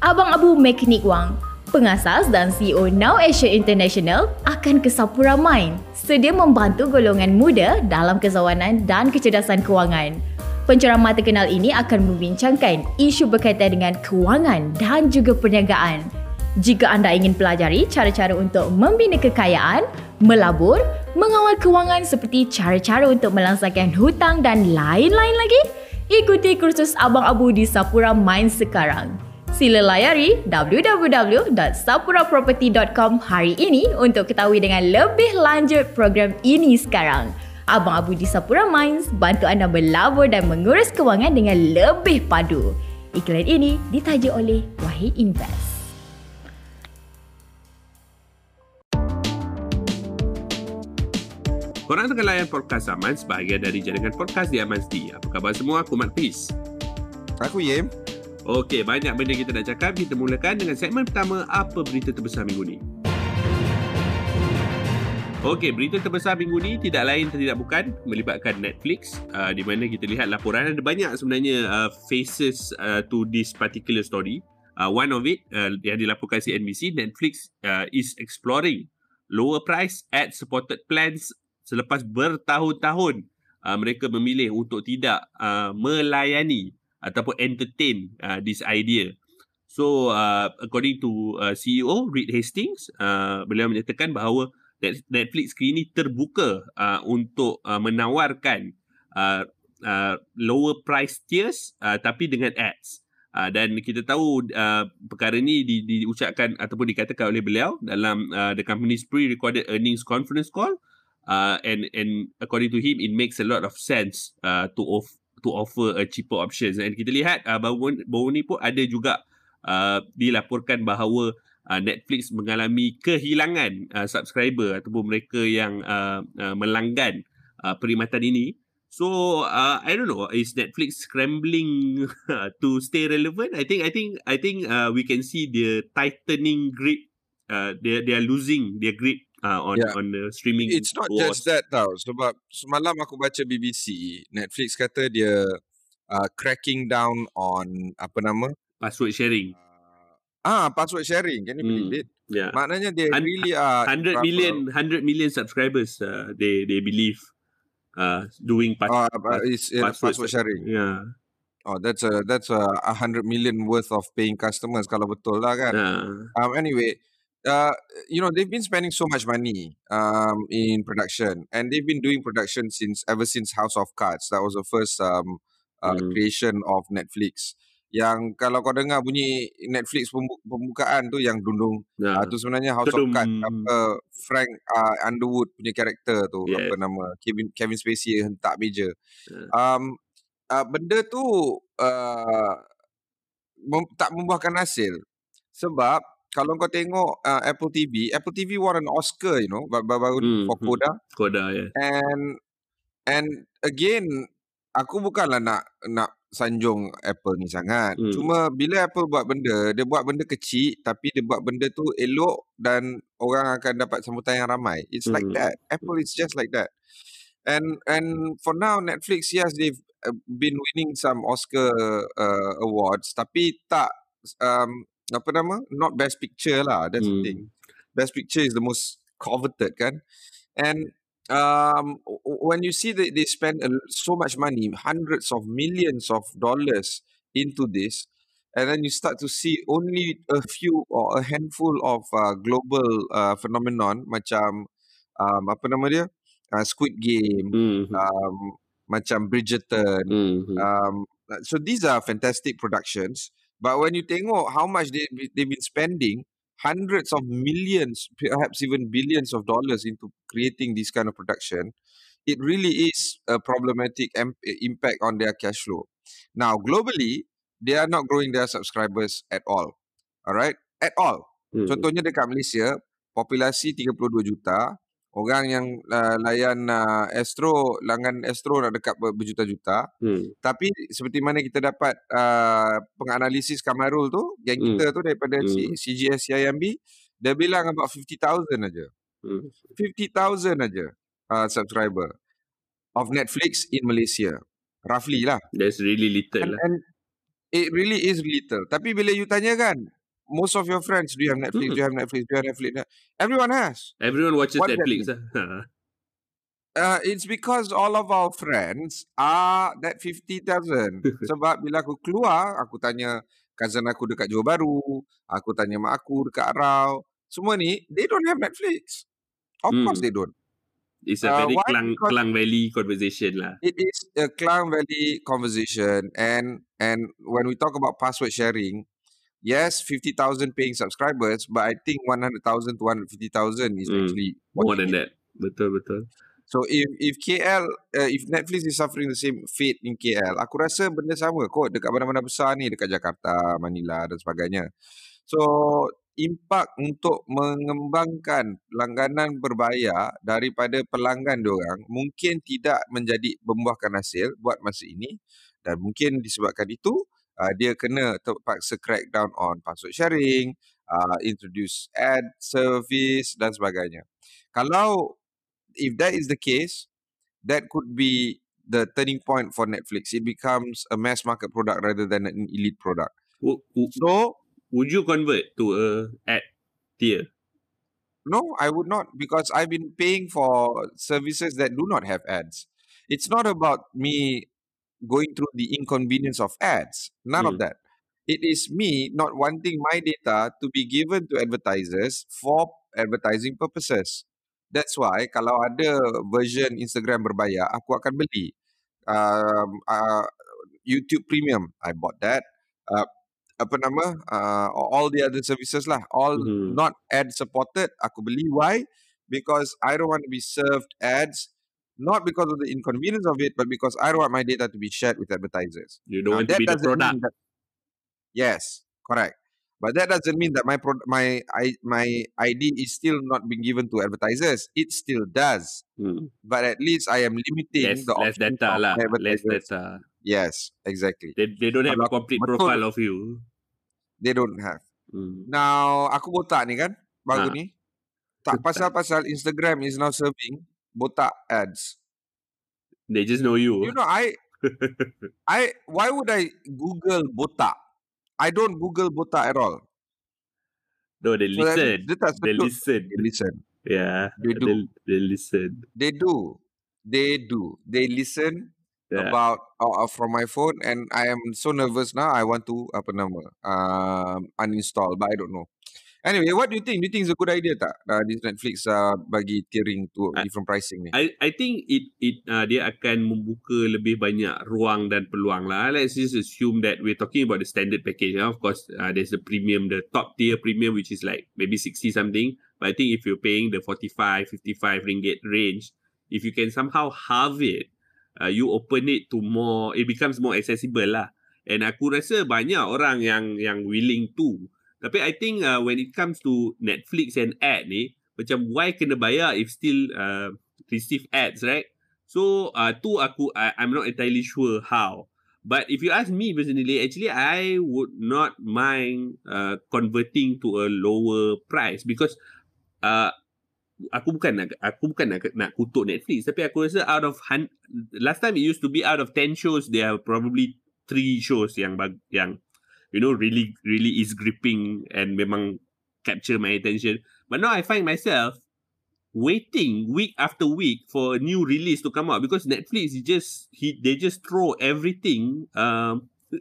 Abang Abu Mekanik Wang, pengasas dan CEO Now Asia International akan ke Sapura Mine sedia membantu golongan muda dalam kezawanan dan kecerdasan kewangan. Penceramah terkenal ini akan membincangkan isu berkaitan dengan kewangan dan juga perniagaan. Jika anda ingin pelajari cara-cara untuk membina kekayaan, melabur, mengawal kewangan seperti cara-cara untuk melangsangkan hutang dan lain-lain lagi, ikuti kursus Abang Abu di Sapura Mine sekarang. Sila layari www.sapuraproperty.com hari ini untuk ketahui dengan lebih lanjut program ini sekarang. Abang Abu di Sapura Mines bantu anda melabur dan mengurus kewangan dengan lebih padu. Iklan ini ditaja oleh Wahid Invest. Korang tengah layan podcast Aman sebahagian dari jaringan podcast di Aman City. Apa khabar semua? Aku Mat Peace. Aku Yem. Okey, banyak benda kita nak cakap. Kita mulakan dengan segmen pertama, apa berita terbesar minggu ni? Okey, berita terbesar minggu ni tidak lain tidak bukan melibatkan Netflix uh, di mana kita lihat laporan ada banyak sebenarnya uh, faces uh, to this particular story. Uh, one of it uh, yang dilaporkan CNBC, Netflix uh, is exploring lower price ad supported plans selepas bertahun-tahun uh, mereka memilih untuk tidak uh, melayani ataupun entertain uh, this idea. So uh, according to uh, CEO Reed Hastings, uh, beliau menyatakan bahawa Netflix kini ini terbuka uh, untuk uh, menawarkan uh, uh, lower price tiers uh, tapi dengan ads. Uh, dan kita tahu uh, perkara ini di, di, diucapkan ataupun dikatakan oleh beliau dalam uh, the company's pre-recorded earnings conference call uh, and and according to him it makes a lot of sense uh, to off to offer a cheaper options. And kita lihat uh, baru baru ni pun ada juga uh, dilaporkan bahawa uh, Netflix mengalami kehilangan uh, subscriber ataupun mereka yang uh, uh, melanggan uh, perkhidmatan ini. So uh, I don't know is Netflix scrambling to stay relevant? I think I think I think uh, we can see the tightening grip uh, they they are losing their grip uh, on yeah. on the streaming. It's not wars. just that tau. Sebab semalam aku baca BBC, Netflix kata dia uh, cracking down on apa nama? Password sharing. Uh, ah, password sharing. Can you believe hmm. it? Yeah. Maknanya dia Hun- really are 100 million 100 million subscribers uh, they they believe uh doing pass- uh, uh, password, password sharing. Yeah. Oh, that's a that's a 100 million worth of paying customers kalau betul lah kan. Yeah. Um anyway, uh, you know, they've been spending so much money um, in production, and they've been doing production since ever since House of Cards. That was the first um, uh, mm. creation of Netflix. Yang kalau kau dengar bunyi Netflix pembukaan tu yang dundung, yeah. uh, tu sebenarnya House Tudum. of Cards. Apa Frank uh, Underwood punya karakter tu, yeah. apa nama Kevin Kevin Spacey hentak meja. Yeah. Um, uh, benda tu uh, mem- tak membuahkan hasil sebab kalau kau tengok uh, Apple TV, Apple TV won an Oscar, you know, baru-baru hmm, for hmm. Coda. Coda, yeah. And and again, aku bukanlah nak nak sanjung Apple ni sangat. Hmm. Cuma bila Apple buat benda, dia buat benda kecil tapi dia buat benda tu elok dan orang akan dapat sambutan yang ramai. It's hmm. like that. Apple is just like that. And and for now Netflix yes they've uh, been winning some Oscar uh, awards tapi tak um, apa nama not best picture lah that's hmm. the thing best picture is the most coveted kan and um when you see that they spend so much money hundreds of millions of dollars into this and then you start to see only a few or a handful of uh, global uh, phenomenon macam um, apa nama dia uh, Squid Game mm-hmm. um, macam Bridgerton mm-hmm. um, so these are fantastic productions But when you tengok how much they they've been spending hundreds of millions, perhaps even billions of dollars into creating this kind of production, it really is a problematic impact on their cash flow. Now, globally, they are not growing their subscribers at all. All right, at all. Hmm. Contohnya dekat Malaysia, populasi 32 juta, orang yang uh, layan uh, Astro langgan Astro nak dekat berjuta-juta hmm. tapi seperti mana kita dapat uh, penganalisis Kamarul tu yang hmm. kita tu daripada hmm. CGS CIMB dia bilang about 50,000 aja hmm. 50,000 aja uh, subscriber of Netflix in Malaysia roughly lah that's really little and, lah and, It really is little. Tapi bila you tanya kan, most of your friends, do you have Netflix? Hmm. Do you have Netflix? Do you have Netflix? Everyone has. Everyone watches What Netflix. ah. Uh, it's because all of our friends are that 50,000. Sebab bila aku keluar, aku tanya cousin aku dekat Johor Bahru, aku tanya mak aku dekat Arau. Semua ni, they don't have Netflix. Of Hmm. course they don't. It's a Uh, very why? Klang, Klang Valley conversation lah. It is a Klang Valley conversation and and when we talk about password sharing, yes, 50,000 paying subscribers, but I think 100,000 to 150,000 is Hmm. actually More than need. that. Betul, betul. So if if KL uh, if Netflix is suffering the same fate in KL, aku rasa benda sama kot dekat bandar-bandar besar ni dekat Jakarta, Manila dan sebagainya. So impak untuk mengembangkan langganan berbayar daripada pelanggan diorang mungkin tidak menjadi membuahkan hasil buat masa ini dan mungkin disebabkan itu uh, dia kena terpaksa crack down on password sharing, uh, introduce ad service dan sebagainya. Kalau if that is the case, that could be the turning point for Netflix. It becomes a mass market product rather than an elite product. So, would you convert to a ad tier? no, I would not because I've been paying for services that do not have ads. It's not about me going through the inconvenience of ads. None of Hmm. that. It is me not wanting my data to be given to advertisers for advertising purposes. That's why kalau ada version Instagram berbayar, aku akan beli. Um, uh, YouTube Premium, I bought that. Uh, apa nama? Uh, all the other services lah, all Mhm. not ad supported, aku beli. Why? Because I don't want to be served ads, not because of the inconvenience of it, but because I don't want my data to be shared with advertisers. You don't Now, want to that be the product. that- yes, correct. But that doesn't mean that my pro- my I, my ID is still not being given to advertisers. It still does. Hmm. But at least I am limiting Less, the less data lah. Less data. Yes, exactly. They, they don't have a complete betul- profile of you. They don't have. Hmm. Now, aku botak ni kan, baru Ha. ni. Tak pasal-pasal Instagram is now serving botak ads. They just know you. You know, I, I, why would I Google botak? I don't Google botak at all. no, they So listen. means dia tak They listen. They listen. Yeah. They do. They, they listen. They do. They do. They listen Yeah. about uh, uh, from my phone, and I am so nervous now. I want to apa nama um, uninstall, but I don't know. Anyway, what do you think? Do you think it's a good idea tak? Uh, this Netflix uh, bagi tiering to I- different pricing ni. I I think it it uh, dia akan membuka lebih banyak ruang dan peluang lah. Let's just assume that we're talking about the standard package. Huh? Of course, uh, there's the premium, the top tier premium, which is like maybe 60 something. But I think if you're paying the 45, 55 ringgit range, if you can somehow halve it, uh, you open it to more, it becomes more accessible lah. And aku rasa banyak orang yang yang willing to. Tapi I think uh, when it comes to Netflix and ad ni, macam why kena bayar if still uh, receive ads, right? So uh, tu aku I, I'm not entirely sure how. But if you ask me personally, actually I would not mind uh, converting to a lower price because uh, aku bukan nak aku bukan nak nak kutuk Netflix tapi aku rasa out of hun- last time it used to be out of 10 shows there are probably 3 shows yang bag, yang you know really really is gripping and memang capture my attention but now I find myself waiting week after week for a new release to come out because Netflix is just he they just throw everything um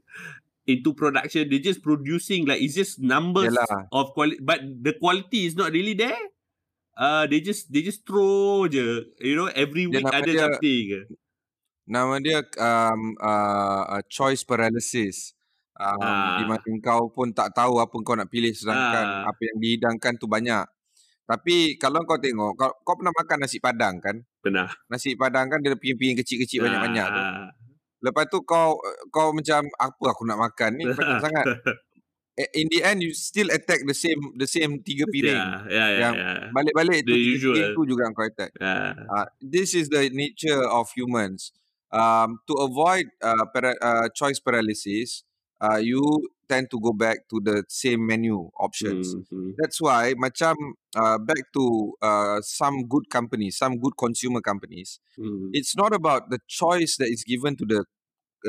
into production they're just producing like it's just numbers Yalah. of quality but the quality is not really there uh they just they just throw je you know every Dia week nama ada dia- something Nama dia um, uh, choice paralysis. Um, Ah. Di mana kau pun tak tahu apa kau nak pilih sedangkan Ah. apa yang dihidangkan tu banyak. Tapi kalau kau tengok, kau, kau pernah makan nasi padang kan? pernah Nasi padang kan dia piring-piring kecil-kecil banyak-banyak tu. Ah. Lepas tu kau kau macam apa aku nak makan ni banyak sangat. In the end you still attack the same the same tiga piring. yeah yeah yeah, Yang yeah. Balik-balik The tu usual. piring tu juga kau attack. Ah. Uh, this is the nature of humans. Um, to avoid uh, para- uh, choice paralysis, uh, you tend to go back to the same menu options. Hmm, hmm. That's why, macam uh, back to uh, some good companies, some good consumer companies, Hmm. it's not about the choice that is given to the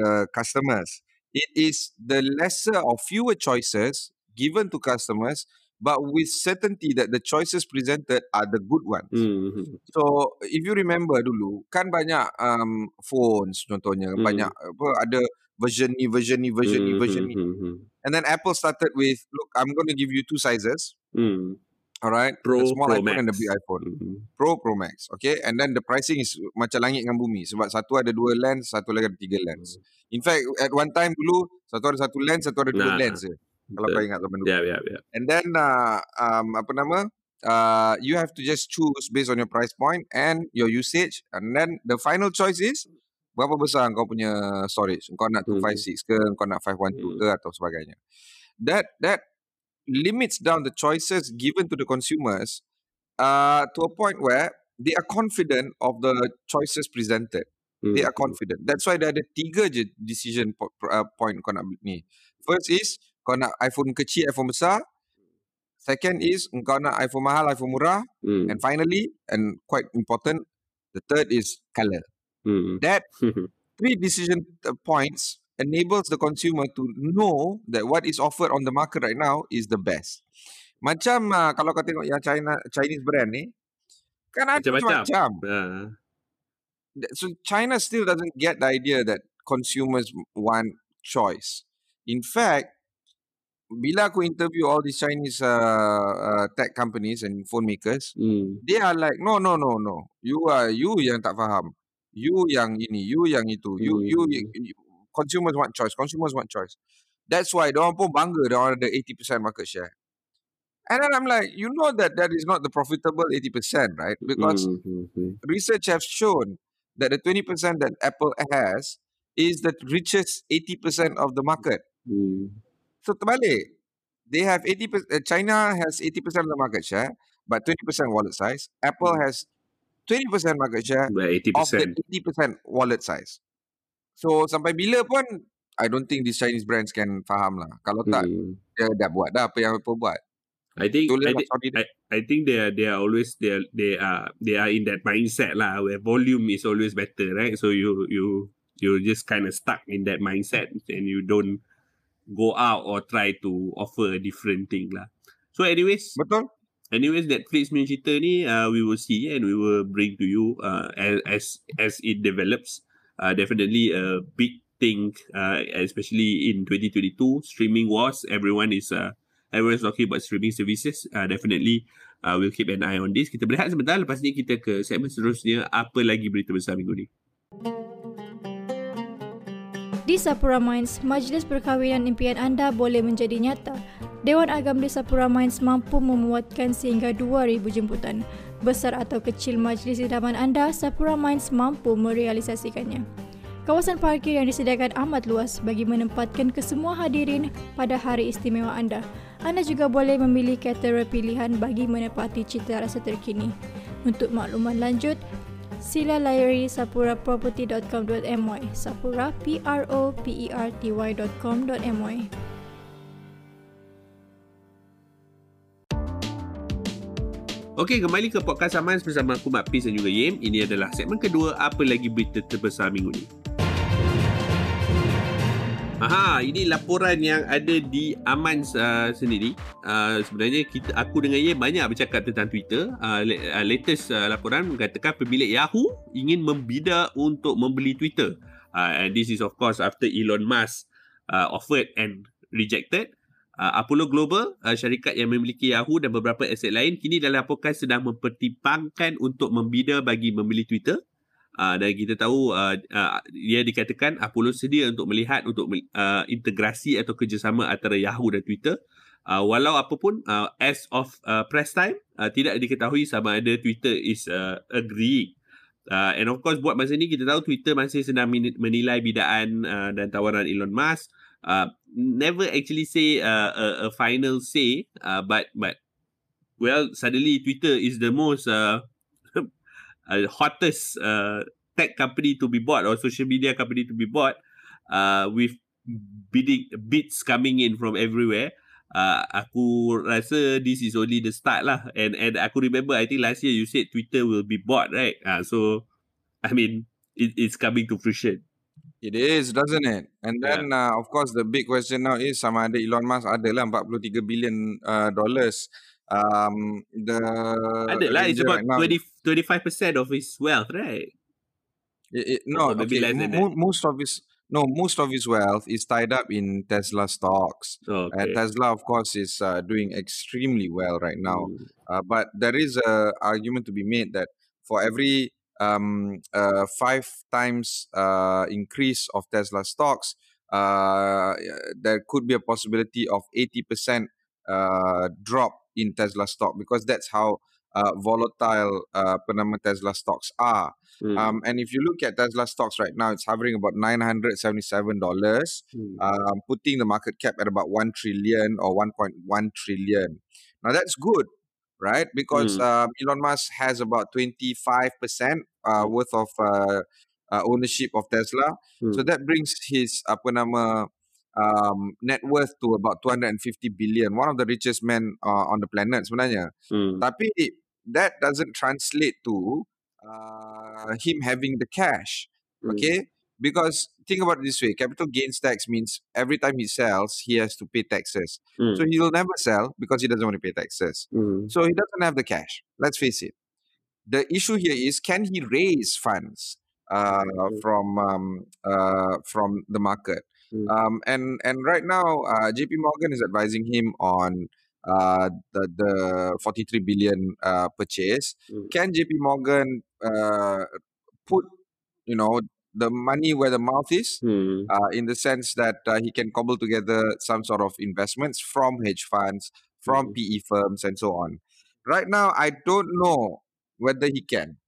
uh, customers. It is the lesser or fewer choices given to customers, but with certainty that the choices presented are the good ones. Mm-hmm. So if you remember dulu, kan banyak um, phones contohnya, Hmm. banyak apa ada version ni, version ni, version ni, version ni. Mm-hmm. And then Apple started with, look, I'm going to give you two sizes. Mm. All right, Pro, the small Pro iPhone and the Max. big iPhone. Mm-hmm. Pro, Pro Max. Okay, and then the pricing is macam langit dengan bumi sebab satu ada dua lens, satu lagi ada tiga lens. In fact, at one time dulu satu ada satu lens, satu ada dua Nah, lens je. Kalau kau ingat zaman dulu. Yeah, yeah, yeah. And then uh, um, apa nama? Uh, you have to just choose based on your price point and your usage, and then the final choice is berapa besar kau punya storage. Kau nak Hmm. 256 ke, kau nak 512 Hmm. ke atau sebagainya. That that limits down the choices given to the consumers uh, to a point where they are confident of the choices presented. They are Mm. confident. That's why dia ada tiga je decision po- uh, point kau nak ni. First is kau nak iPhone kecil, iPhone besar. Second is kau nak iPhone mahal, iPhone murah. Mm. And finally, and quite important, the third is color. Mm. That three decision uh, points enables the consumer to know that what is offered on the market right now is the best. Macam uh, kalau kau tengok yang China Chinese brand ni, kan ada Macam-macam. Th- So China still doesn't get the idea that consumers want choice. In fact, bila aku interview all these Chinese uh, uh, tech companies and phone makers, Mm. they are like, no, no, no, no. You are you yang tak faham. You yang ini, you yang itu. You you, Hmm. you consumers want choice. Consumers want choice. That's why diorang pun bangga diorang ada 80% market share. And then I'm like, you know that that is not the profitable 80%, right? Because Mm. research has shown that the 20% that Apple has is the richest 80% of the market. Mm. So terbalik. They have 80%, uh, China has 80% of the market share, but 20% wallet size. Apple Hmm. has 20% market share But of the 80%. 80% wallet size. So sampai bila pun, I don't think these Chinese brands can faham lah. Kalau tak, Mm. dia dah buat dah apa yang Apple buat. I think I, dia. I, I think they are they are always they are, they are they are in that mindset lah where volume is always better, right? So you you you're just kind of stuck in that mindset and you don't go out or try to offer a different thing lah. So anyways, Betul? Anyways Netflix punya cerita ni uh, we will see and we will bring to you uh, as as it develops. Uh, definitely a big thing, uh, especially in 2022. Streaming wars, everyone is uh, everyone's talking about streaming services. Uh, definitely, uh, we'll keep an eye on this. Kita berehat sebentar. Lepas ni kita ke segmen seterusnya. Apa lagi berita besar minggu ni? Di Sapura Mines, majlis perkahwinan impian anda boleh menjadi nyata. Dewan Agam di Sapura Mines mampu memuatkan sehingga 2,000 jemputan. Besar atau kecil majlis idaman anda, Sapura Mines mampu merealisasikannya. Kawasan parkir yang disediakan amat luas bagi menempatkan kesemua hadirin pada hari istimewa anda. Anda juga boleh memilih caterer pilihan bagi menepati cita rasa terkini. Untuk makluman lanjut, sila layari sapuraproperty.com.my sapura p r o p e r t y.com.my Okey, kembali ke podcast Amans bersama aku Mak Pis dan juga Yem. Ini adalah segmen kedua. Apa lagi berita terbesar minggu ni? Aha, ini laporan yang ada di Amans uh, sendiri. Uh, sebenarnya kita aku dengan Yem banyak bercakap tentang Twitter. Uh, uh, latest uh, laporan mengatakan pemilik Yahoo ingin membida untuk membeli Twitter. Uh, and this is of course after Elon Musk uh, offered and rejected. Uh, Apollo Global, uh, syarikat yang memiliki Yahoo dan beberapa aset lain, kini dilaporkan sedang mempertimbangkan untuk membida bagi membeli Twitter. Uh, dan kita tahu uh, uh, dia dikatakan Apollo sedia untuk melihat untuk uh, integrasi atau kerjasama antara Yahoo dan Twitter. Uh, walau apapun, uh, as of uh, press time, uh, tidak diketahui sama ada Twitter is uh, agreeing. Uh, and of course, buat masa ni kita tahu Twitter masih sedang menilai bidaan uh, dan tawaran Elon Musk. Uh, never actually say uh, a, a final say, uh, but but well, suddenly Twitter is the most uh, uh, hottest uh, tech company to be bought or social media company to be bought uh, with bidding bids coming in from everywhere. Uh, aku rasa this is only the start lah. And and aku remember I think last year you said Twitter will be bought, right? Uh, so I mean it, it's coming to fruition. It is, doesn't it? And then, yeah. uh, of course, the big question now is sama ada Elon Musk adalah 43 billion uh, dollars. Um, the adalah it's about right 20, 25% of his wealth, right? It, it, no, okay. M- most of his no, most of his wealth is tied up in Tesla stocks. Okay. And Tesla, of course, is uh, doing extremely well right now. Mm. Uh, but there is a argument to be made that for every um, uh, five times uh, increase of Tesla stocks, uh, there could be a possibility of 80% uh, drop in Tesla stock because that's how uh, volatile uh, Tesla stocks are. Mm. Um, and if you look at Tesla stocks right now, it's hovering about $977, mm. um, putting the market cap at about 1 trillion or 1.1 trillion. Now that's good, right? Because mm. um, Elon Musk has about 25% uh, hmm. worth of uh, uh, ownership of Tesla. Mm. So that brings his apa nama um, net worth to about 250 billion. One of the richest men uh, on the planet sebenarnya. Mm. Tapi that doesn't translate to uh, him having the cash. Mm. Okay? Because think about it this way capital gains tax means every time he sells, he has to pay taxes. Mm. So he'll never sell because he doesn't want to pay taxes. Mm. So he doesn't have the cash. Let's face it. The issue here is can he raise funds uh, mm. from um, uh, from the market? Mm. Um, and and right now, uh, JP Morgan is advising him on uh, the the 43 billion uh, purchase. Mm. Can JP Morgan uh, put you know the money where the mouth is mm. uh, in the sense that uh, he can cobble together some sort of investments from hedge funds from mm. PE firms and so on right now I don't know whether he can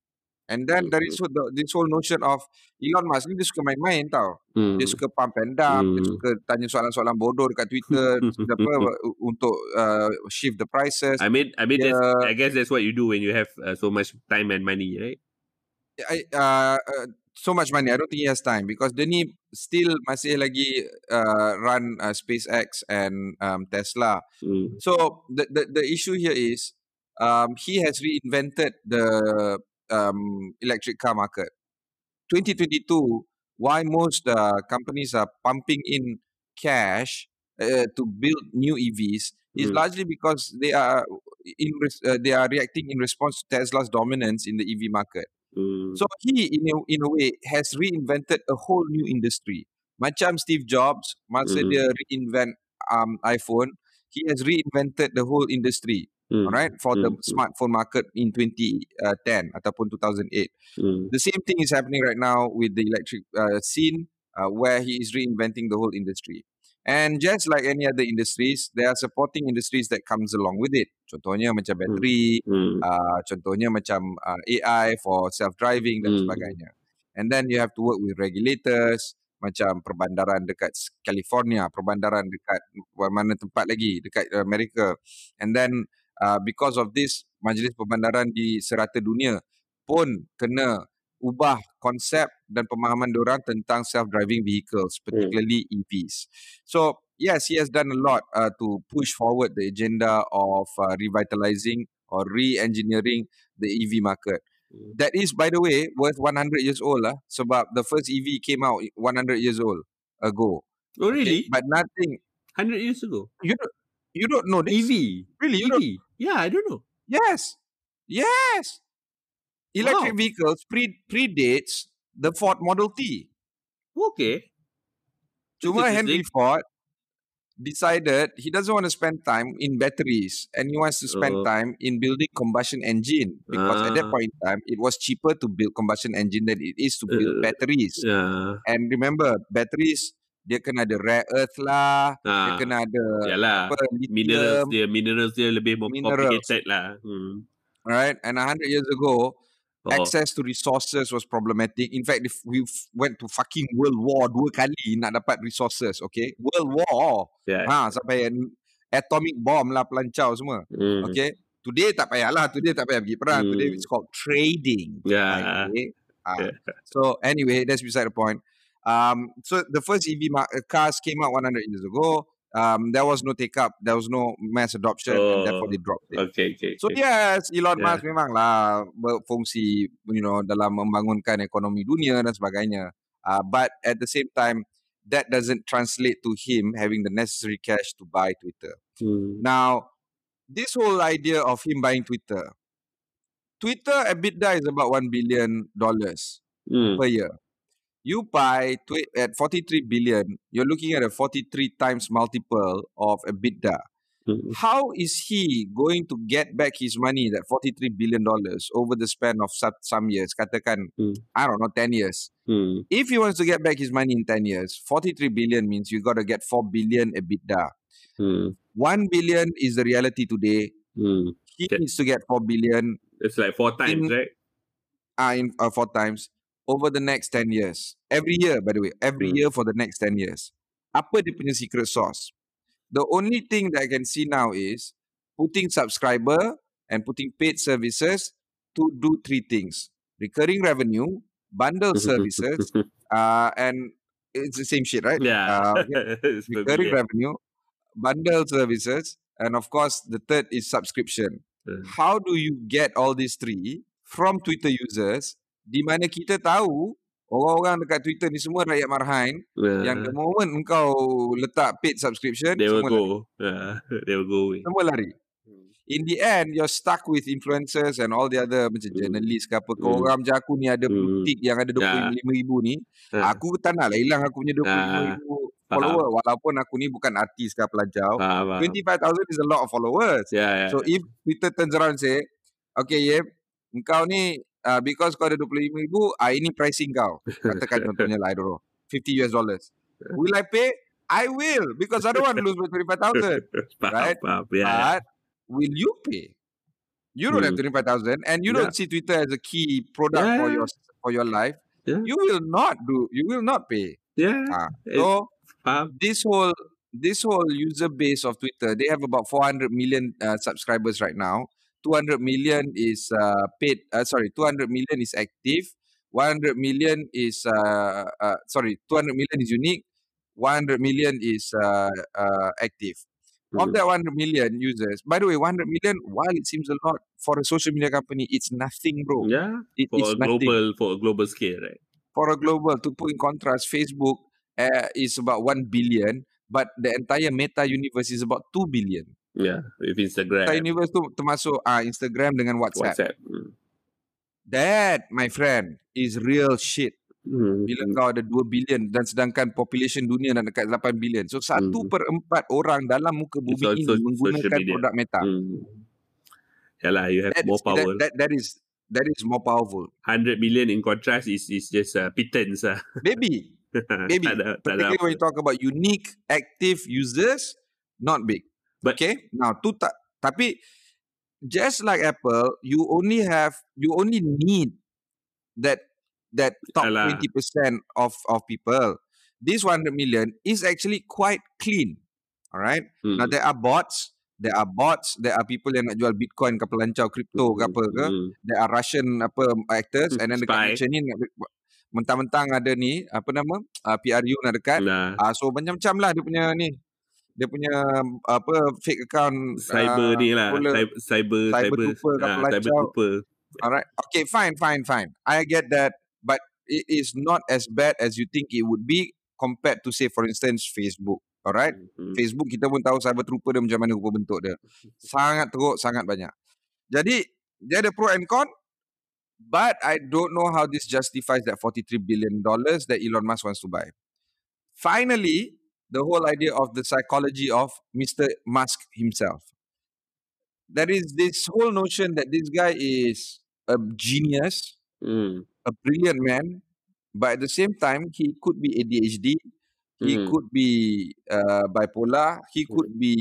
And then mm-hmm. dari so the, this whole notion of Elon Musk ni dia suka main-main tau. Mm. Dia suka pump and dump, mm. dia suka tanya soalan-soalan bodoh dekat Twitter apa untuk uh, shift the prices. I mean I mean yeah. I guess that's what you do when you have uh, so much time and money, right? I uh, uh, so much money. I don't think he has time because dia ni still masih lagi uh, run uh, SpaceX and um, Tesla. Mm. So the the the issue here is um, he has reinvented the um, electric car market. 2022, why most uh, companies are pumping in cash uh, to build new EVs is mm. largely because they are in uh, they are reacting in response to Tesla's dominance in the EV market. Mm. So he, in a, in a way, has reinvented a whole new industry. Macam Steve Jobs, masa mm. dia reinvent um, iPhone, he has reinvented the whole industry. Mm. Alright, for mm. the smartphone market in 2010 uh, ataupun 2008. Mm. The same thing is happening right now with the electric uh, scene, uh, where he is reinventing the whole industry. And just like any other industries, there are supporting industries that comes along with it. Contohnya macam hmm. battery, mm. uh, contohnya macam uh, AI for self-driving dan mm. sebagainya. And then you have to work with regulators, macam perbandaran dekat California, perbandaran dekat mana tempat lagi dekat Amerika. And then uh, because of this majlis perbandaran di serata dunia pun kena ubah konsep dan pemahaman diorang tentang self-driving vehicles, hmm. particularly hmm. EVs. So, yes, he has done a lot uh, to push forward the agenda of uh, revitalizing or re-engineering the EV market. Hmm. That is, by the way, worth 100 years old lah. Sebab the first EV came out 100 years old ago. Oh, really? Okay, but nothing. 100 years ago? You know, you don't know this? EV. Really? EV. Yeah, I don't know. Yes. Yes. Electric wow. vehicles pre predates the Ford Model T. Okay. Cuma Henry Ford decided he doesn't want to spend time in batteries and he wants to spend uh, time in building combustion engine because uh, at that ah. point in time it was cheaper to build combustion engine than it is to build uh, batteries. Yeah. And remember batteries dia kena ada rare earth lah, ha. dia kena ada Yalah. apa minerals dia, minerals dia lebih more complicated lah. Hmm. Right, and a hundred years ago, oh. access to resources was problematic. In fact, if we went to fucking World War dua kali nak dapat resources, okay? World War, yeah. ha sampai atomic bomb lah pelancau semua, hmm. okay? Today tak payahlah, today tak payah pergi perang. Hmm. Today it's called trading. Yeah. Okay? Uh, yeah. So anyway, that's beside the point. Um, so the first EV mar- uh, cars came out 100 years ago. Um, there was no take up, there was no mass adoption, oh, and therefore they oh, dropped it. Okay, okay. So okay. yes, Elon yeah. Musk memanglah berfungsi, you know, dalam membangunkan ekonomi dunia dan sebagainya. Uh, but at the same time, that doesn't translate to him having the necessary cash to buy Twitter. Hmm. Now, this whole idea of him buying Twitter, Twitter EBITDA is about one billion dollars Hmm. per year. You buy twi- at 43 billion, you're looking at a 43 times multiple of EBITDA. Hmm. How is he going to get back his money, that 43 billion dollars, over the span of some, some years? Katakan, Hmm. I don't know, 10 years. Hmm. If he wants to get back his money in 10 years, 43 billion means you got to get 4 billion EBITDA. Hmm. 1 billion is the reality today. Hmm. He Okay. needs to get 4 billion It's like four times, In- right? uh, in uh, four times over the next 10 years. Every year, by the way, every Hmm. year for the next 10 years. Apa dia punya secret sauce? The only thing that I can see now is putting subscriber and putting paid services to do three things. Recurring revenue, bundle services, uh, and it's the same shit, right? yeah. Uh, recurring familiar. revenue, bundle services, and of course, the third is subscription. Hmm. How do you get all these three from Twitter users di mana kita tahu orang-orang dekat Twitter ni semua rakyat marhain Yeah. yang the moment engkau letak paid subscription, they will semua lari. go. Yeah. They will go away. Semua lari. In the end, you're stuck with influencers and all the other macam Hmm. journalist ke apa. Kau Hmm. orang macam aku ni ada Hmm. butik yang ada 25 ribu ni. Ah, Aku tak nak lah hilang aku punya 25 Ah, ribu faham. follower. Walaupun aku ni bukan artis ke pelajar. faham, faham. 25,000 is a lot of followers. Yeah, yeah. So if Twitter turns around and say, okay Yep, engkau ni uh, because kau ada 25 ribu, ah, ini pricing kau. Katakan contohnya lah, I don't know, 50 US dollars. Will I pay? I will because I don't want to lose my 25,000. faham, right? faham. Yeah. But will you pay? You don't have Hmm. 25,000 and you don't see Twitter as a key product for Yeah. your for your life. Yeah. You will not do, you will not pay. Yeah. Ah, It's- so Faham. this whole this whole user base of Twitter, they have about 400 million uh, subscribers right now. 200 million is uh, paid. Uh, sorry, 200 million is active. 100 million is uh, uh, sorry, 200 million is unique. 100 million is uh, uh, active. Of Hmm. that 100 million users, by the way, 100 million, while it seems a lot for a social media company, it's nothing, bro. Yeah. It- For it's a nothing global for a global scale, right? for a global to put in contrast facebook uh, is about 1 billion but the entire meta universe is about 2 billion Yeah. With Instagram. meta universe tu termasuk uh, instagram dengan whatsapp. WhatsApp. Hmm. that my friend is real shit Hmm. bila kau ada 2 billion dan sedangkan population dunia nak dekat 8 billion so satu Hmm. per empat orang dalam muka bumi on ini so- menggunakan media. produk meta Hmm. Yalah, you have that, more is, that, power. that, that is that is more powerful 100 million in contrast is is just uh, pittance. Uh. tak ada, tak ada particularly when you talk about unique active users not big But- okay now tu tak tapi just like apple you only have you only need that that top Alah. 20% of of people this 100 million is actually quite clean all right Hmm. now there are bots there are bots there are people yang nak jual bitcoin ke pelancau crypto ke apa ke Hmm. there are Russian apa actors and then dekat Spy. Malaysia ni mentang-mentang ada ni apa nama uh, PRU nak dekat Nah, uh, so macam-macam lah dia punya ni dia punya apa fake account cyber ah, ni lah. Cyber, cyber, Cyber trooper ah, cyber trooper. alright okay fine fine fine I get that but it is not as bad as you think it would be compared to say for instance Facebook alright Hmm. Facebook kita pun tahu cyber trooper dia macam mana rupa bentuk dia. Sangat teruk, sangat banyak. Jadi, dia ada pro and con. But I don't know how this justifies that 43 billion dollars that Elon Musk wants to buy. Finally, the whole idea of the psychology of Mr. Musk himself. There is this whole notion that this guy is a genius, Hmm. a brilliant man, but at the same time, he could be ADHD, he Hmm. could be uh, bipolar, he could be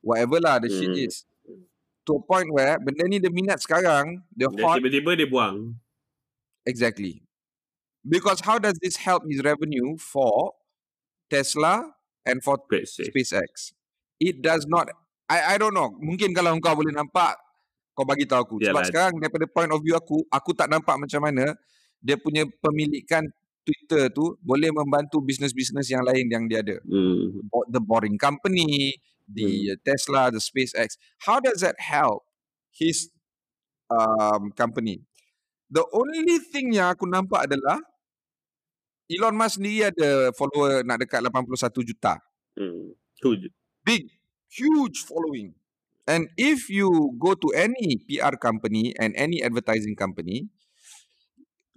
whatever lah the shit Hmm. is. To a point where benda ni dia minat sekarang, dia hot tiba-tiba dia buang. exactly. Because how does this help his revenue for Tesla and for safe. SpaceX? It does not. I I don't know. Mungkin kalau kau boleh nampak, kau bagi tahu aku. Sebab Yalah. sekarang daripada point of view aku, aku tak nampak macam mana dia punya pemilikan Twitter tu boleh membantu bisnes-bisnes yang lain yang dia ada. Bo- The Boring Company, the uh, Tesla, the SpaceX. How does that help his um, company? The only thing yang aku nampak adalah Elon Musk sendiri ada follower nak dekat 81 juta. Hmm. Tu je. Big, huge following. And if you go to any PR company and any advertising company,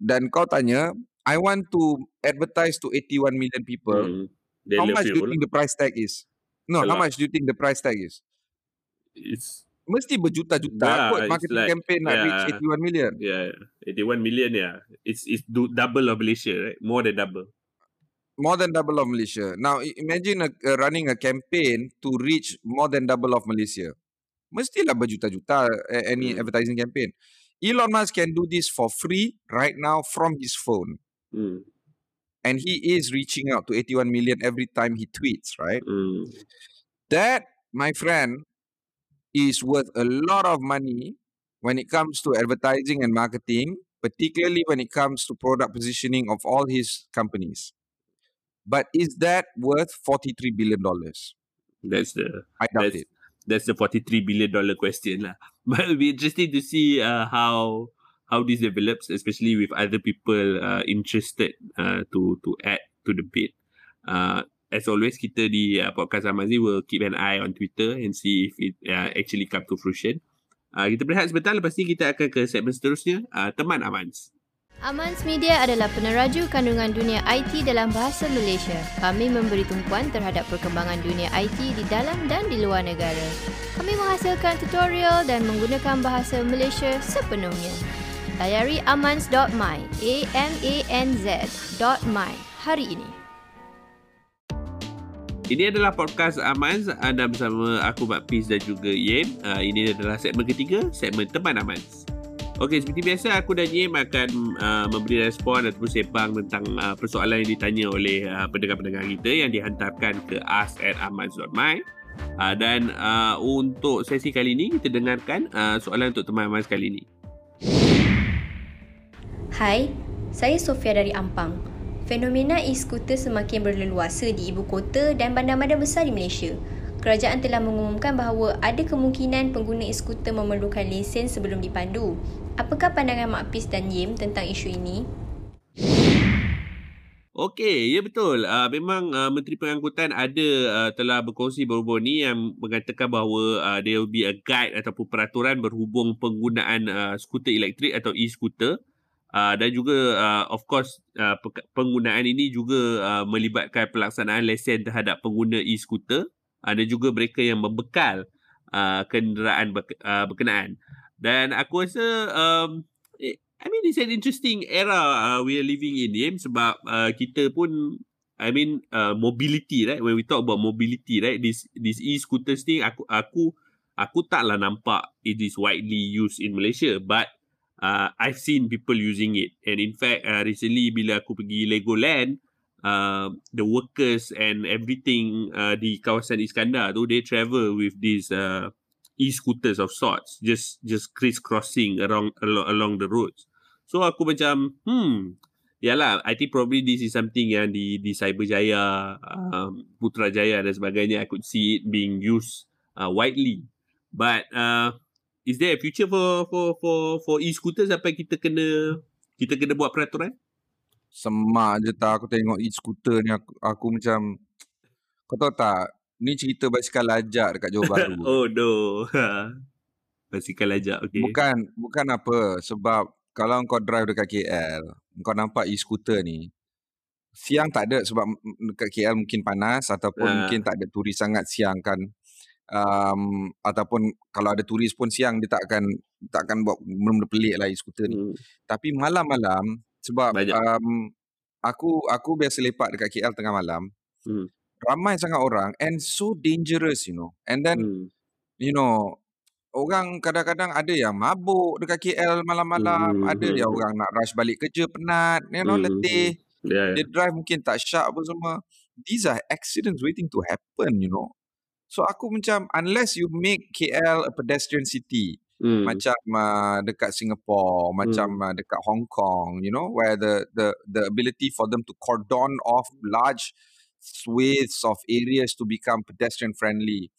dan kau tanya, I want to advertise to 81 million people, Hmm. They how much do you lah. think the price tag is? No, A how much do you think the price tag is? It's Mesti berjuta-juta Yeah, kot marketing like- campaign nak reach yeah. 81 million. yeah, 81 million yeah. It's it's do, double of Malaysia, right? More than double. More than double of Malaysia. Now imagine a, uh, running a campaign to reach more than double of Malaysia. Mestilah berjuta-juta uh, any Hmm. advertising campaign. Elon Musk can do this for free right now from his phone. Hmm. And he is reaching out to 81 million every time he tweets, right? Hmm. That, my friend, is worth a lot of money when it comes to advertising and marketing, particularly when it comes to product positioning of all his companies. But is that worth $43 billion? That's the I doubt That's- it. that's the 43 billion dollar question lah. But it'll be interesting to see uh, how how this develops, especially with other people uh, interested uh, to to add to the bid. Uh, as always, kita di uh, podcast Amazi will keep an eye on Twitter and see if it uh, actually come to fruition. Uh, kita berehat sebentar, lepas ni kita akan ke segmen seterusnya, uh, Teman Amans. Amans Media adalah peneraju kandungan dunia IT dalam bahasa Malaysia. Kami memberi tumpuan terhadap perkembangan dunia IT di dalam dan di luar negara. Kami menghasilkan tutorial dan menggunakan bahasa Malaysia sepenuhnya. Layari amans.my, a m a n z.my hari ini. Ini adalah podcast Amans anda bersama aku Mak Pis dan juga Yem. Uh, ini adalah segmen ketiga, segmen Teman Amans. Okey, seperti biasa aku dan Yem akan uh, memberi respon ataupun sembang tentang uh, persoalan yang ditanya oleh uh, pendengar-pendengar kita yang dihantarkan ke ask@amans.my. Uh, dan uh, untuk sesi kali ini kita dengarkan uh, soalan untuk teman Amans kali ini. Hai, saya Sofia dari Ampang. Fenomena e-skuter semakin berleluasa di ibu kota dan bandar-bandar besar di Malaysia. Kerajaan telah mengumumkan bahawa ada kemungkinan pengguna e-skuter memerlukan lesen sebelum dipandu. Apakah pandangan Mak Pis dan Yim tentang isu ini? Okey, ya betul. Uh, memang uh, Menteri Pengangkutan ada uh, telah berkongsi baru-baru ni yang mengatakan bahawa uh, there will be a guide ataupun peraturan berhubung penggunaan uh, skuter elektrik atau e-skuter. Uh, dan juga uh, of course uh, pe- penggunaan ini juga uh, melibatkan pelaksanaan lesen terhadap pengguna e-skuter uh, dan juga mereka yang membekal uh, kenderaan ber- uh, berkenaan. Dan aku rasa um, I mean it's an interesting era uh, we are living in Yem sebab uh, kita pun I mean uh, mobility right? When we talk about mobility right? This this e-scooters ni aku aku aku taklah nampak it is widely used in Malaysia. But uh, I've seen people using it. And in fact uh, recently bila aku pergi Legoland uh, the workers and everything uh, di kawasan Iskandar tu they travel with these uh, e-scooters of sorts just just crisscrossing along, along the roads. So aku macam hmm yalah I think probably this is something yang di di Cyberjaya um, Putrajaya dan sebagainya I could see it being used uh, widely. But uh, is there a future for for for for e-scooters sampai kita kena kita kena buat peraturan Semak je tak aku tengok e-scooter ni aku, aku macam kau tahu tak ni cerita basikal lajak dekat Johor Bahru. oh no basikal ajak okay Bukan bukan apa sebab kalau kau drive dekat KL, kau nampak e-scooter ni siang tak ada sebab dekat KL mungkin panas ataupun Ah. mungkin tak ada turis sangat siang kan. Um, ataupun kalau ada turis pun siang dia tak akan tak akan buat benda pelik lah e-scooter ni. hmm. Tapi malam-malam sebab Banyak. um, aku aku biasa lepak dekat KL tengah malam. Hmm. Ramai sangat orang and so dangerous you know. And then Hmm. you know orang kadang-kadang ada yang mabuk dekat KL malam-malam, Hmm, ada hmm, yang hmm. orang nak rush balik kerja penat, you know Hmm, letih, yeah, dia drive mungkin tak sharp apa semua. These are accidents waiting to happen, you know. So aku macam unless you make KL a pedestrian city, hmm. macam uh, dekat Singapore, macam uh, dekat Hong Kong, you know, where the the the ability for them to cordon off large swathes of areas to become pedestrian friendly.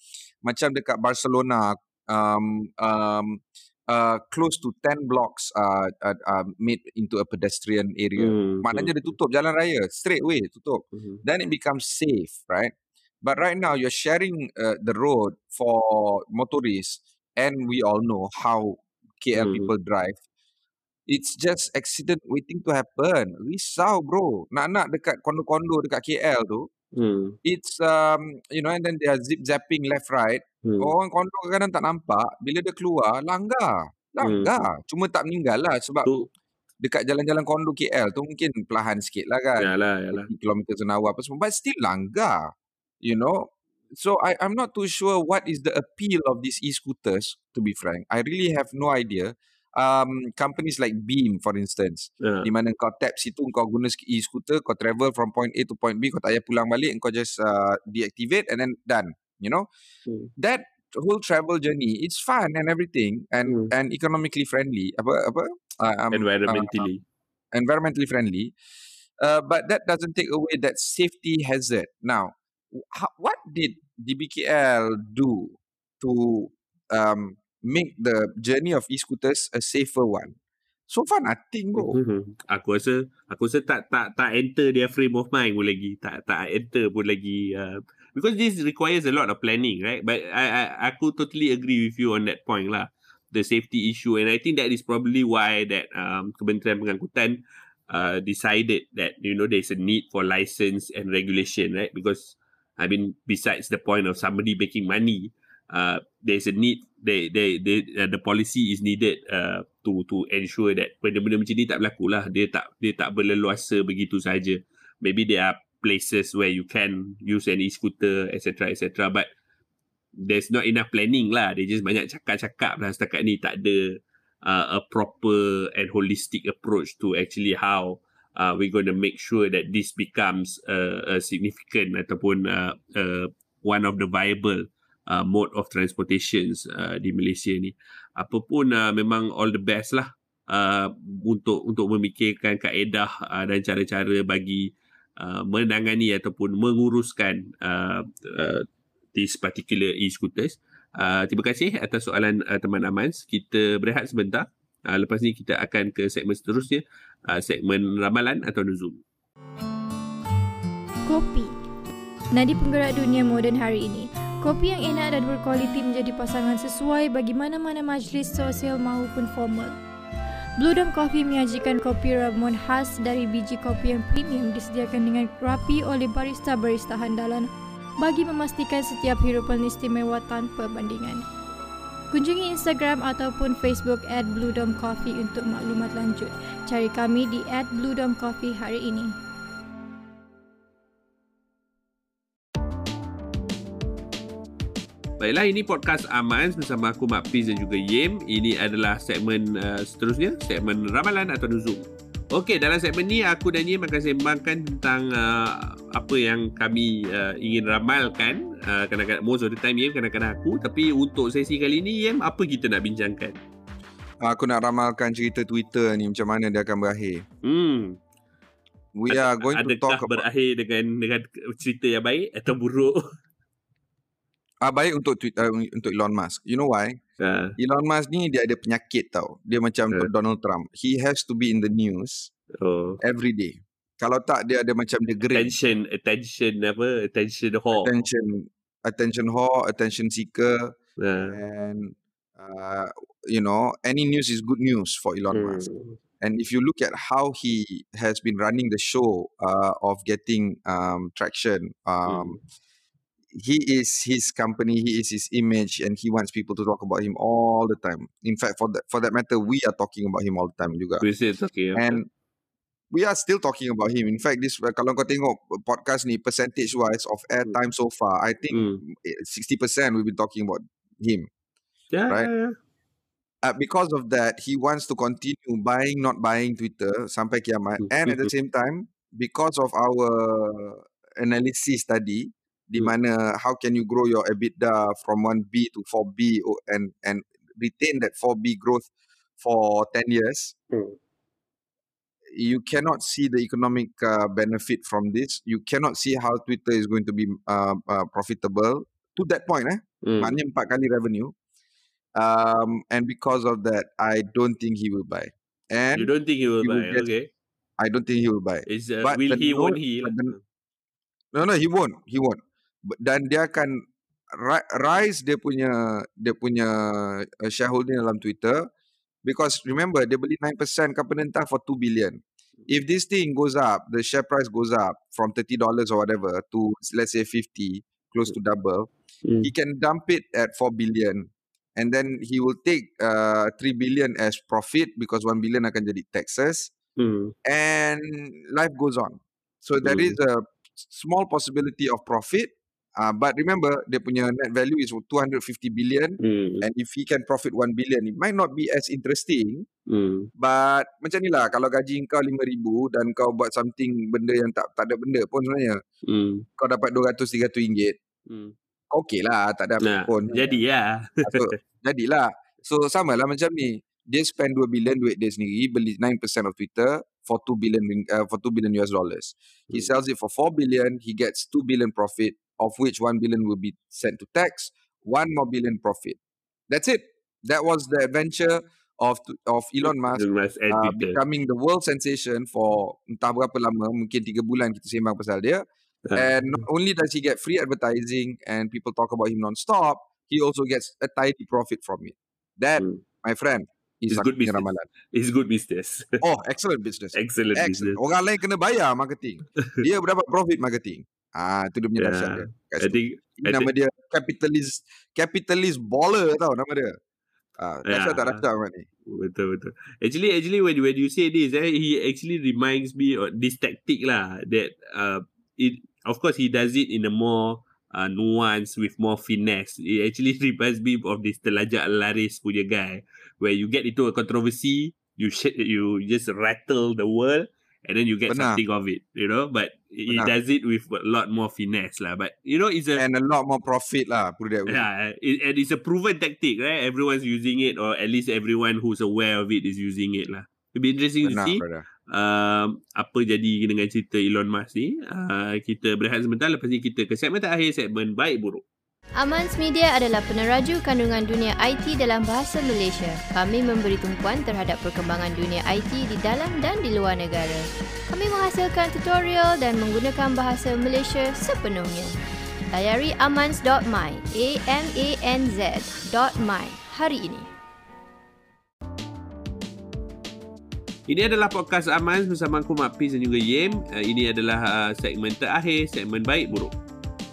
Macam dekat Barcelona, um, um, uh, close to 10 blocks uh, uh, uh, made into a pedestrian area. Hmm, Maknanya betul. dia tutup jalan raya straight away tutup. Mhm. Then it becomes safe, right? But right now you're sharing uh, the road for motorists, and we all know how KL Hmm. people drive. It's just accident waiting to happen. Risau bro. Nak-nak dekat kondo-kondo dekat KL tu, Hmm. it's um you know and then they are zip zapping left right. Hmm. Orang kondo kadang tak nampak, bila dia keluar langgar. Langgar. Cuma tak meninggal lah sebab Tu dekat jalan-jalan kondo KL tu mungkin perlahan sikit lah kan. yalah yalah. 30 km an hour apa semua but still langgar you know so I, I'm not too sure what is the appeal of these e-scooters to be frank I really have no idea um, companies like Beam for instance Ha. di mana kau tap situ kau guna e-scooter kau travel from point A to point B kau tak payah pulang balik kau just uh, deactivate and then done you know Hmm. that whole travel journey it's fun and everything and Hmm. and economically friendly apa apa uh, um, uh, Environmentally. environmentally friendly, uh, but that doesn't take away that safety hazard. Now, what did DBKL do to um, make the journey of e-scooters a safer one? So far, nothing, bro. Aku rasa aku rasa tak tak tak enter their frame of mind pun lagi. Tak tak enter pun lagi uh, because this requires a lot of planning, right? But I, I aku totally agree with you on that point lah. The safety issue and I think that is probably why that um, Kementerian Pengangkutan uh, decided that you know there's a need for license and regulation, right? Because I mean besides the point of somebody making money, uh, there's a need they they they uh, the policy is needed uh, to to ensure that benda-benda macam ni tak berlaku lah. Dia tak dia tak berleluasa begitu saja. Maybe there are places where you can use an e-scooter etc etc but there's not enough planning lah. They just banyak cakap-cakap lah. Setakat ni tak ada uh, a proper and holistic approach to actually how uh, we're going to make sure that this becomes a, a significant ataupun uh, uh, one of the viable uh, mode of transportations uh, di Malaysia ni. Apapun uh, memang all the best lah uh, untuk untuk memikirkan kaedah uh, dan cara-cara bagi uh, menangani ataupun menguruskan uh, uh, this particular e-scooters. Uh, terima kasih atas soalan uh, teman Amans. Kita berehat sebentar. Uh, lepas ni kita akan ke segmen seterusnya, uh, segmen ramalan atau nuzum. Kopi. Nadi penggerak dunia moden hari ini. Kopi yang enak dan berkualiti menjadi pasangan sesuai bagi mana-mana majlis sosial maupun formal. Blue Dome Coffee menyajikan kopi ramuan khas dari biji kopi yang premium disediakan dengan rapi oleh barista-barista handalan bagi memastikan setiap hirupan istimewa tanpa bandingan. Kunjungi Instagram ataupun Facebook at Blue Dome Coffee untuk maklumat lanjut. Cari kami di at Blue Dome Coffee hari ini. Baiklah, ini podcast Amans bersama aku Mak Fiz dan juga Yim. Ini adalah segmen uh, seterusnya, segmen ramalan atau nuzum. Okey, dalam segmen ni aku dan Yim akan sembangkan tentang uh, apa yang kami uh, ingin ramalkan. Uh, kadang-kadang most of the time Yim, kadang-kadang aku. Tapi untuk sesi kali ni Yim, apa kita nak bincangkan? Aku nak ramalkan cerita Twitter ni macam mana dia akan berakhir. Hmm, We are going to adakah talk about berakhir dengan dengan cerita yang baik atau buruk? ah baik untuk Twitter untuk Elon Musk. You know why? Uh, Elon Musk ni dia ada penyakit tau. Dia macam Eh. Donald Trump. He has to be in the news oh. every day. Kalau tak dia ada macam dia gerik. Attention, attention apa? Attention whore. Attention attention whore, attention seeker Uh, and uh, you know any news is good news for Elon Musk. hmm. And if you look at how he has been running the show uh, of getting um, traction, um, he is his company, he is his image, and he wants people to talk about him all the time. In fact, for that for that matter, we are talking about him all the time juga. We're still talking about And we are still talking about him. In fact, this kalau kau tengok podcast ni percentage wise of airtime so far, I think Hmm. sixty percent we've been talking about him. Yeah, Right. yeah, yeah. Uh, because of that, he wants to continue buying, not buying Twitter sampai kiamat. Hmm. And at the same time, because of our analysis tadi, di Hmm. mana how can you grow your EBITDA from 1B to 4B and and retain that 4B growth for 10 years, Hmm. you cannot see the economic uh, benefit from this. You cannot see how Twitter is going to be uh, uh, profitable to that point. Eh? Hmm. Maknanya empat kali revenue. Um, and because of that, I don't think he will buy. And You don't think he will he will buy? get- okay. I don't think he will buy. Is uh, But will he? Won't he? the- No, no, he won't. He won't. Dan dia akan ri- rise dia punya dia punya uh, shareholding dalam Twitter because remember dia beli 9% company entah for 2 billion. If this thing goes up, the share price goes up from $30 or whatever to let's say 50, close to double, Mm. he can dump it at 4 billion and then he will take uh, 3 billion as profit because 1 billion akan jadi taxes Hmm. and life goes on. So there is a small possibility of profit. Uh, but remember, dia punya net value is 250 billion. Hmm. And if he can profit 1 billion, it might not be as interesting. Hmm. But macam ni lah, kalau gaji kau 5,000 dan kau buat something benda yang tak tak ada benda pun sebenarnya. Hmm. Kau dapat 200-300 ringgit. Hmm. Kau okey lah, tak ada apa Nah, pun. jadi ya. So, jadilah. So sama lah macam ni. Dia spend 2 billion duit dia sendiri, beli 9% of Twitter for 2 billion uh, for 2 billion US dollars. He Hmm. sells it for 4 billion, he gets 2 billion profit, of which 1 billion will be sent to tax, 1 more billion profit. That's it. That was the adventure of of Elon Musk uh, becoming the world sensation for entah berapa lama, mungkin 3 bulan kita sembang pasal dia. Ah. And not only does he get free advertising and people talk about him non-stop, he also gets a tidy profit from it. That, Hmm. my friend, is It's good business. ramalan. It's good business. Oh, excellent business. Excellent, Excellent. business. Orang lain kena bayar marketing. Dia dapat profit marketing. Ah, itu dia punya Yeah. dahsyat dia. Kat I situ. think Ini I nama dia capitalist capitalist baller tau nama dia. Ah, dahsyat tak Yeah. dahsyat Ahmad ni. Betul betul. Actually actually when when you say this, eh, he actually reminds me of this tactic lah that uh it of course he does it in a more uh, nuance with more finesse. It actually reminds me of this telajak laris punya guy where you get into a controversy, you sh- you just rattle the world and then you get Benar. something of it, you know. But he Benar. does it with a lot more finesse lah. But you know, it's a And a lot more profit lah, put it that way. Yeah, it, and it's a proven tactic, right? Everyone's using it, or at least everyone who's aware of it is using it lah. It'll be interesting Benar, to see brother. um, apa jadi dengan cerita Elon Musk ni. Uh, kita berehat sebentar, lepas ni kita ke segmen terakhir, segmen baik buruk. Amans Media adalah peneraju kandungan dunia IT dalam bahasa Malaysia. Kami memberi tumpuan terhadap perkembangan dunia IT di dalam dan di luar negara. Kami menghasilkan tutorial dan menggunakan bahasa Malaysia sepenuhnya. Layari amans.my, a m a n z dot my hari ini. Ini adalah podcast Aman bersama aku Mak Piz dan juga Yem. Uh, ini adalah uh, segmen terakhir, segmen baik buruk.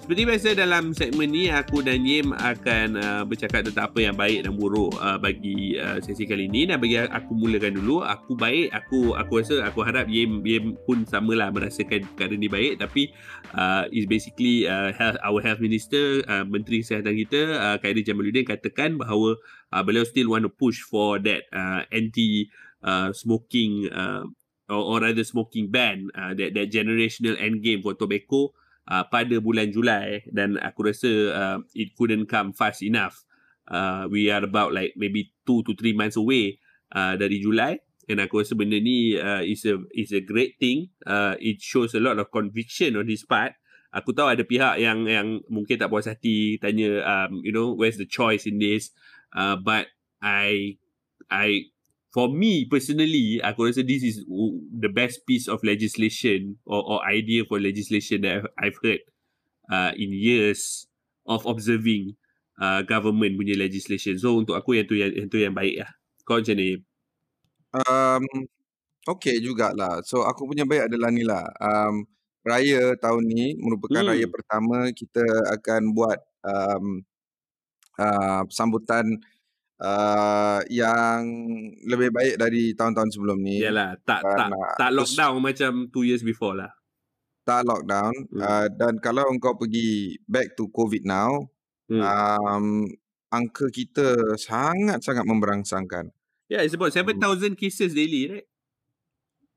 Seperti biasa dalam segmen ni aku dan Yem akan uh, bercakap tentang apa yang baik dan buruk uh, bagi uh, sesi kali ini dan bagi aku mulakan dulu. Aku baik, aku aku rasa aku harap Yem Yem pun samalah merasakan perkara ni baik tapi uh, is basically uh, health, our health minister uh, menteri kesihatan kita uh, Khairy Jamaluddin katakan bahawa uh, beliau still want to push for that uh, anti uh, smoking uh, or, or rather smoking ban uh, that that generational end game for tobacco uh, pada bulan Julai dan aku rasa uh, it couldn't come fast enough. Uh, we are about like maybe two to three months away uh, dari Julai and aku rasa benda ni uh, is a is a great thing. Uh, it shows a lot of conviction on his part. Aku tahu ada pihak yang yang mungkin tak puas hati tanya um, you know where's the choice in this uh, but I I for me personally, aku rasa this is the best piece of legislation or, or idea for legislation that I've, I've heard uh, in years of observing uh, government punya legislation. So untuk aku yang tu yang, yang tu yang baik lah. Kau macam ni? Um, okay jugalah. So aku punya baik adalah ni lah. Um, raya tahun ni merupakan Hmm. raya pertama kita akan buat um, uh, sambutan uh, yang lebih baik dari tahun-tahun sebelum ni. Yalah, tak Dan, tak uh, tak terus- lockdown macam two years before lah. Tak lockdown. Hmm. Uh, dan kalau engkau pergi back to COVID now, Hmm. um, angka kita sangat-sangat memberangsangkan. yeah, it's about 7,000 cases daily, right?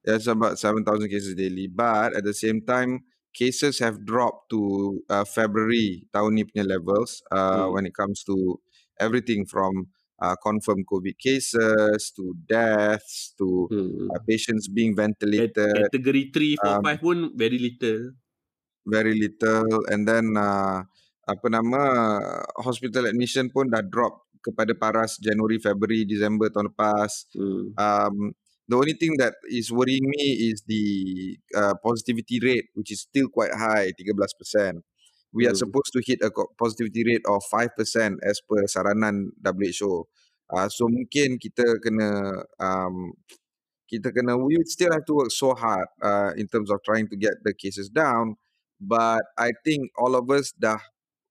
There's about 7,000 cases daily. But at the same time, cases have dropped to uh, February tahun ni punya levels uh, Hmm. when it comes to everything from uh, confirmed COVID cases to deaths to Hmm. uh, patients being ventilated, Category 3, 4, um, 5 pun very little. very little. And then uh, apa nama hospital admission pun dah drop kepada paras Januari, Februari, Disember tahun lepas. Hmm. Um, the only thing that is worrying me is the uh, positivity rate which is still quite high, 13%. We are supposed to hit a positivity rate of 5% as per saranan WHO. Uh, so mungkin kita kena um, kita kena we still have to work so hard uh, in terms of trying to get the cases down but I think all of us dah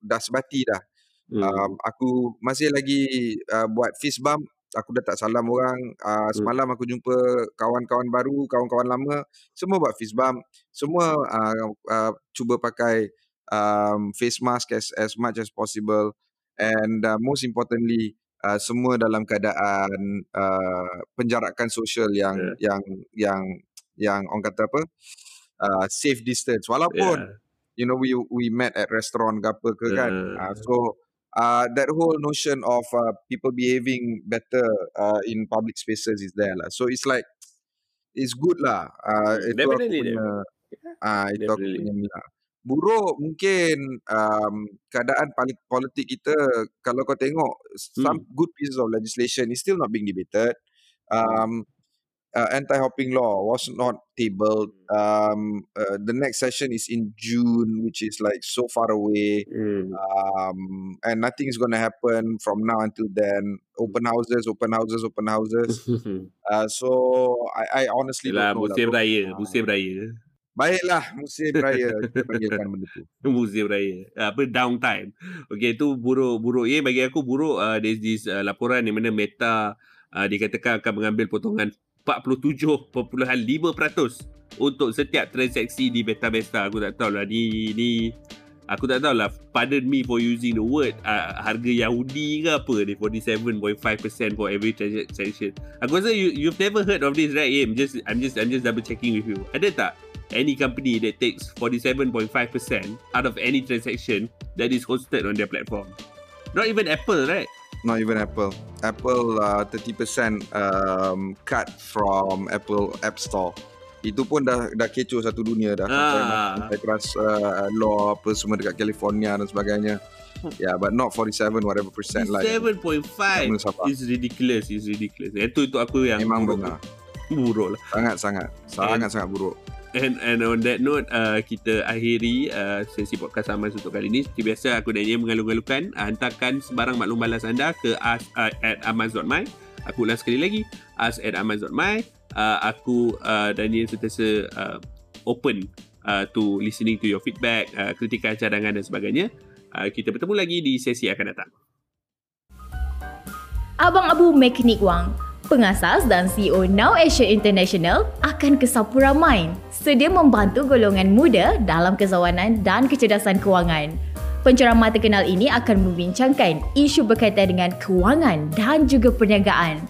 dah sebati dah. Hmm. um, aku masih lagi uh, buat fist bump. Aku dah tak salam orang. Uh, semalam aku jumpa kawan-kawan baru kawan-kawan lama semua buat fist bump. Semua uh, uh, cuba pakai um, face mask as as much as possible. And uh, most importantly uh, semua dalam keadaan uh, penjarakan sosial yang yeah. yang yang yang orang kata apa? Uh, safe distance. Walaupun yeah. you know we we met at restaurant ke apa ke yeah. kan uh, so uh, that whole notion of uh, people behaving better uh, in public spaces is there lah. So it's like it's good lah. Uh, itu Definitely aku punya ah uh, itu aku punya lah buruk mungkin um, keadaan politik kita kalau kau tengok some hmm. good pieces of legislation is still not being debated. Um, uh, anti-hopping law was not tabled. Um, uh, the next session is in June which is like so far away. Hmm. um, and nothing is going to happen from now until then. Open houses open houses open houses. Uh, so I, I honestly Yalah, don't know musim raya musim raya Baiklah musim raya kita panggilkan benda tu. musim raya. Apa downtime. Okey itu buruk-buruk ya bagi aku buruk uh, there's this uh, laporan di mana Meta uh, dikatakan akan mengambil potongan 47.5% untuk setiap transaksi di Meta Aku tak tahu lah ni ni aku tak tahu lah pardon me for using the word uh, harga Yahudi ke apa ni 47.5% for every transaction. Aku rasa you you've never heard of this right? I'm just I'm just I'm just double checking with you. Ada tak any company that takes 47.5% out of any transaction that is hosted on their platform. Not even Apple, right? Not even Apple. Apple uh, 30% um, cut from Apple App Store. Itu pun dah dah kecoh satu dunia dah. Ah. Sampai keras uh, law apa semua dekat California dan sebagainya. Yeah, but not 47 whatever percent lah. 7.5 is ridiculous, is ridiculous. Itu itu aku yang memang benar. Buruk lah. Sangat sangat. Sangat sangat buruk. And, and on that note, uh, kita akhiri uh, sesi podcast Aman untuk kali ini. Seperti biasa, aku dan Ian mengalu-alukan. Uh, hantarkan sebarang maklum balas anda ke as uh, at aman.my. Aku ulang sekali lagi. As at aman.my. Uh, aku uh, dan Ian sentiasa uh, open uh, to listening to your feedback, uh, kritikan, cadangan dan sebagainya. Uh, kita bertemu lagi di sesi akan datang. Abang Abu Mekanik Wang Pengasas dan CEO Now Asia International akan ke Sapura Mine sedia membantu golongan muda dalam kezawanan dan kecerdasan kewangan. Penceramah terkenal ini akan membincangkan isu berkaitan dengan kewangan dan juga perniagaan.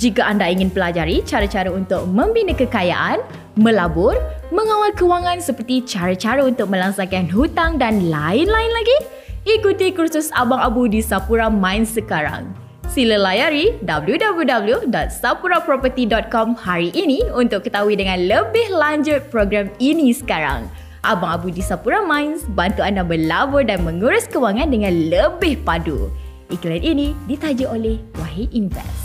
Jika anda ingin pelajari cara-cara untuk membina kekayaan, melabur, mengawal kewangan seperti cara-cara untuk melangsangkan hutang dan lain-lain lagi, ikuti kursus Abang Abu di Sapura Mine sekarang. Sila layari www.sapuraproperty.com hari ini untuk ketahui dengan lebih lanjut program ini sekarang. Abang Abu di Sapura Mines bantu anda berlabur dan mengurus kewangan dengan lebih padu. Iklan ini ditaja oleh Wahid Invest.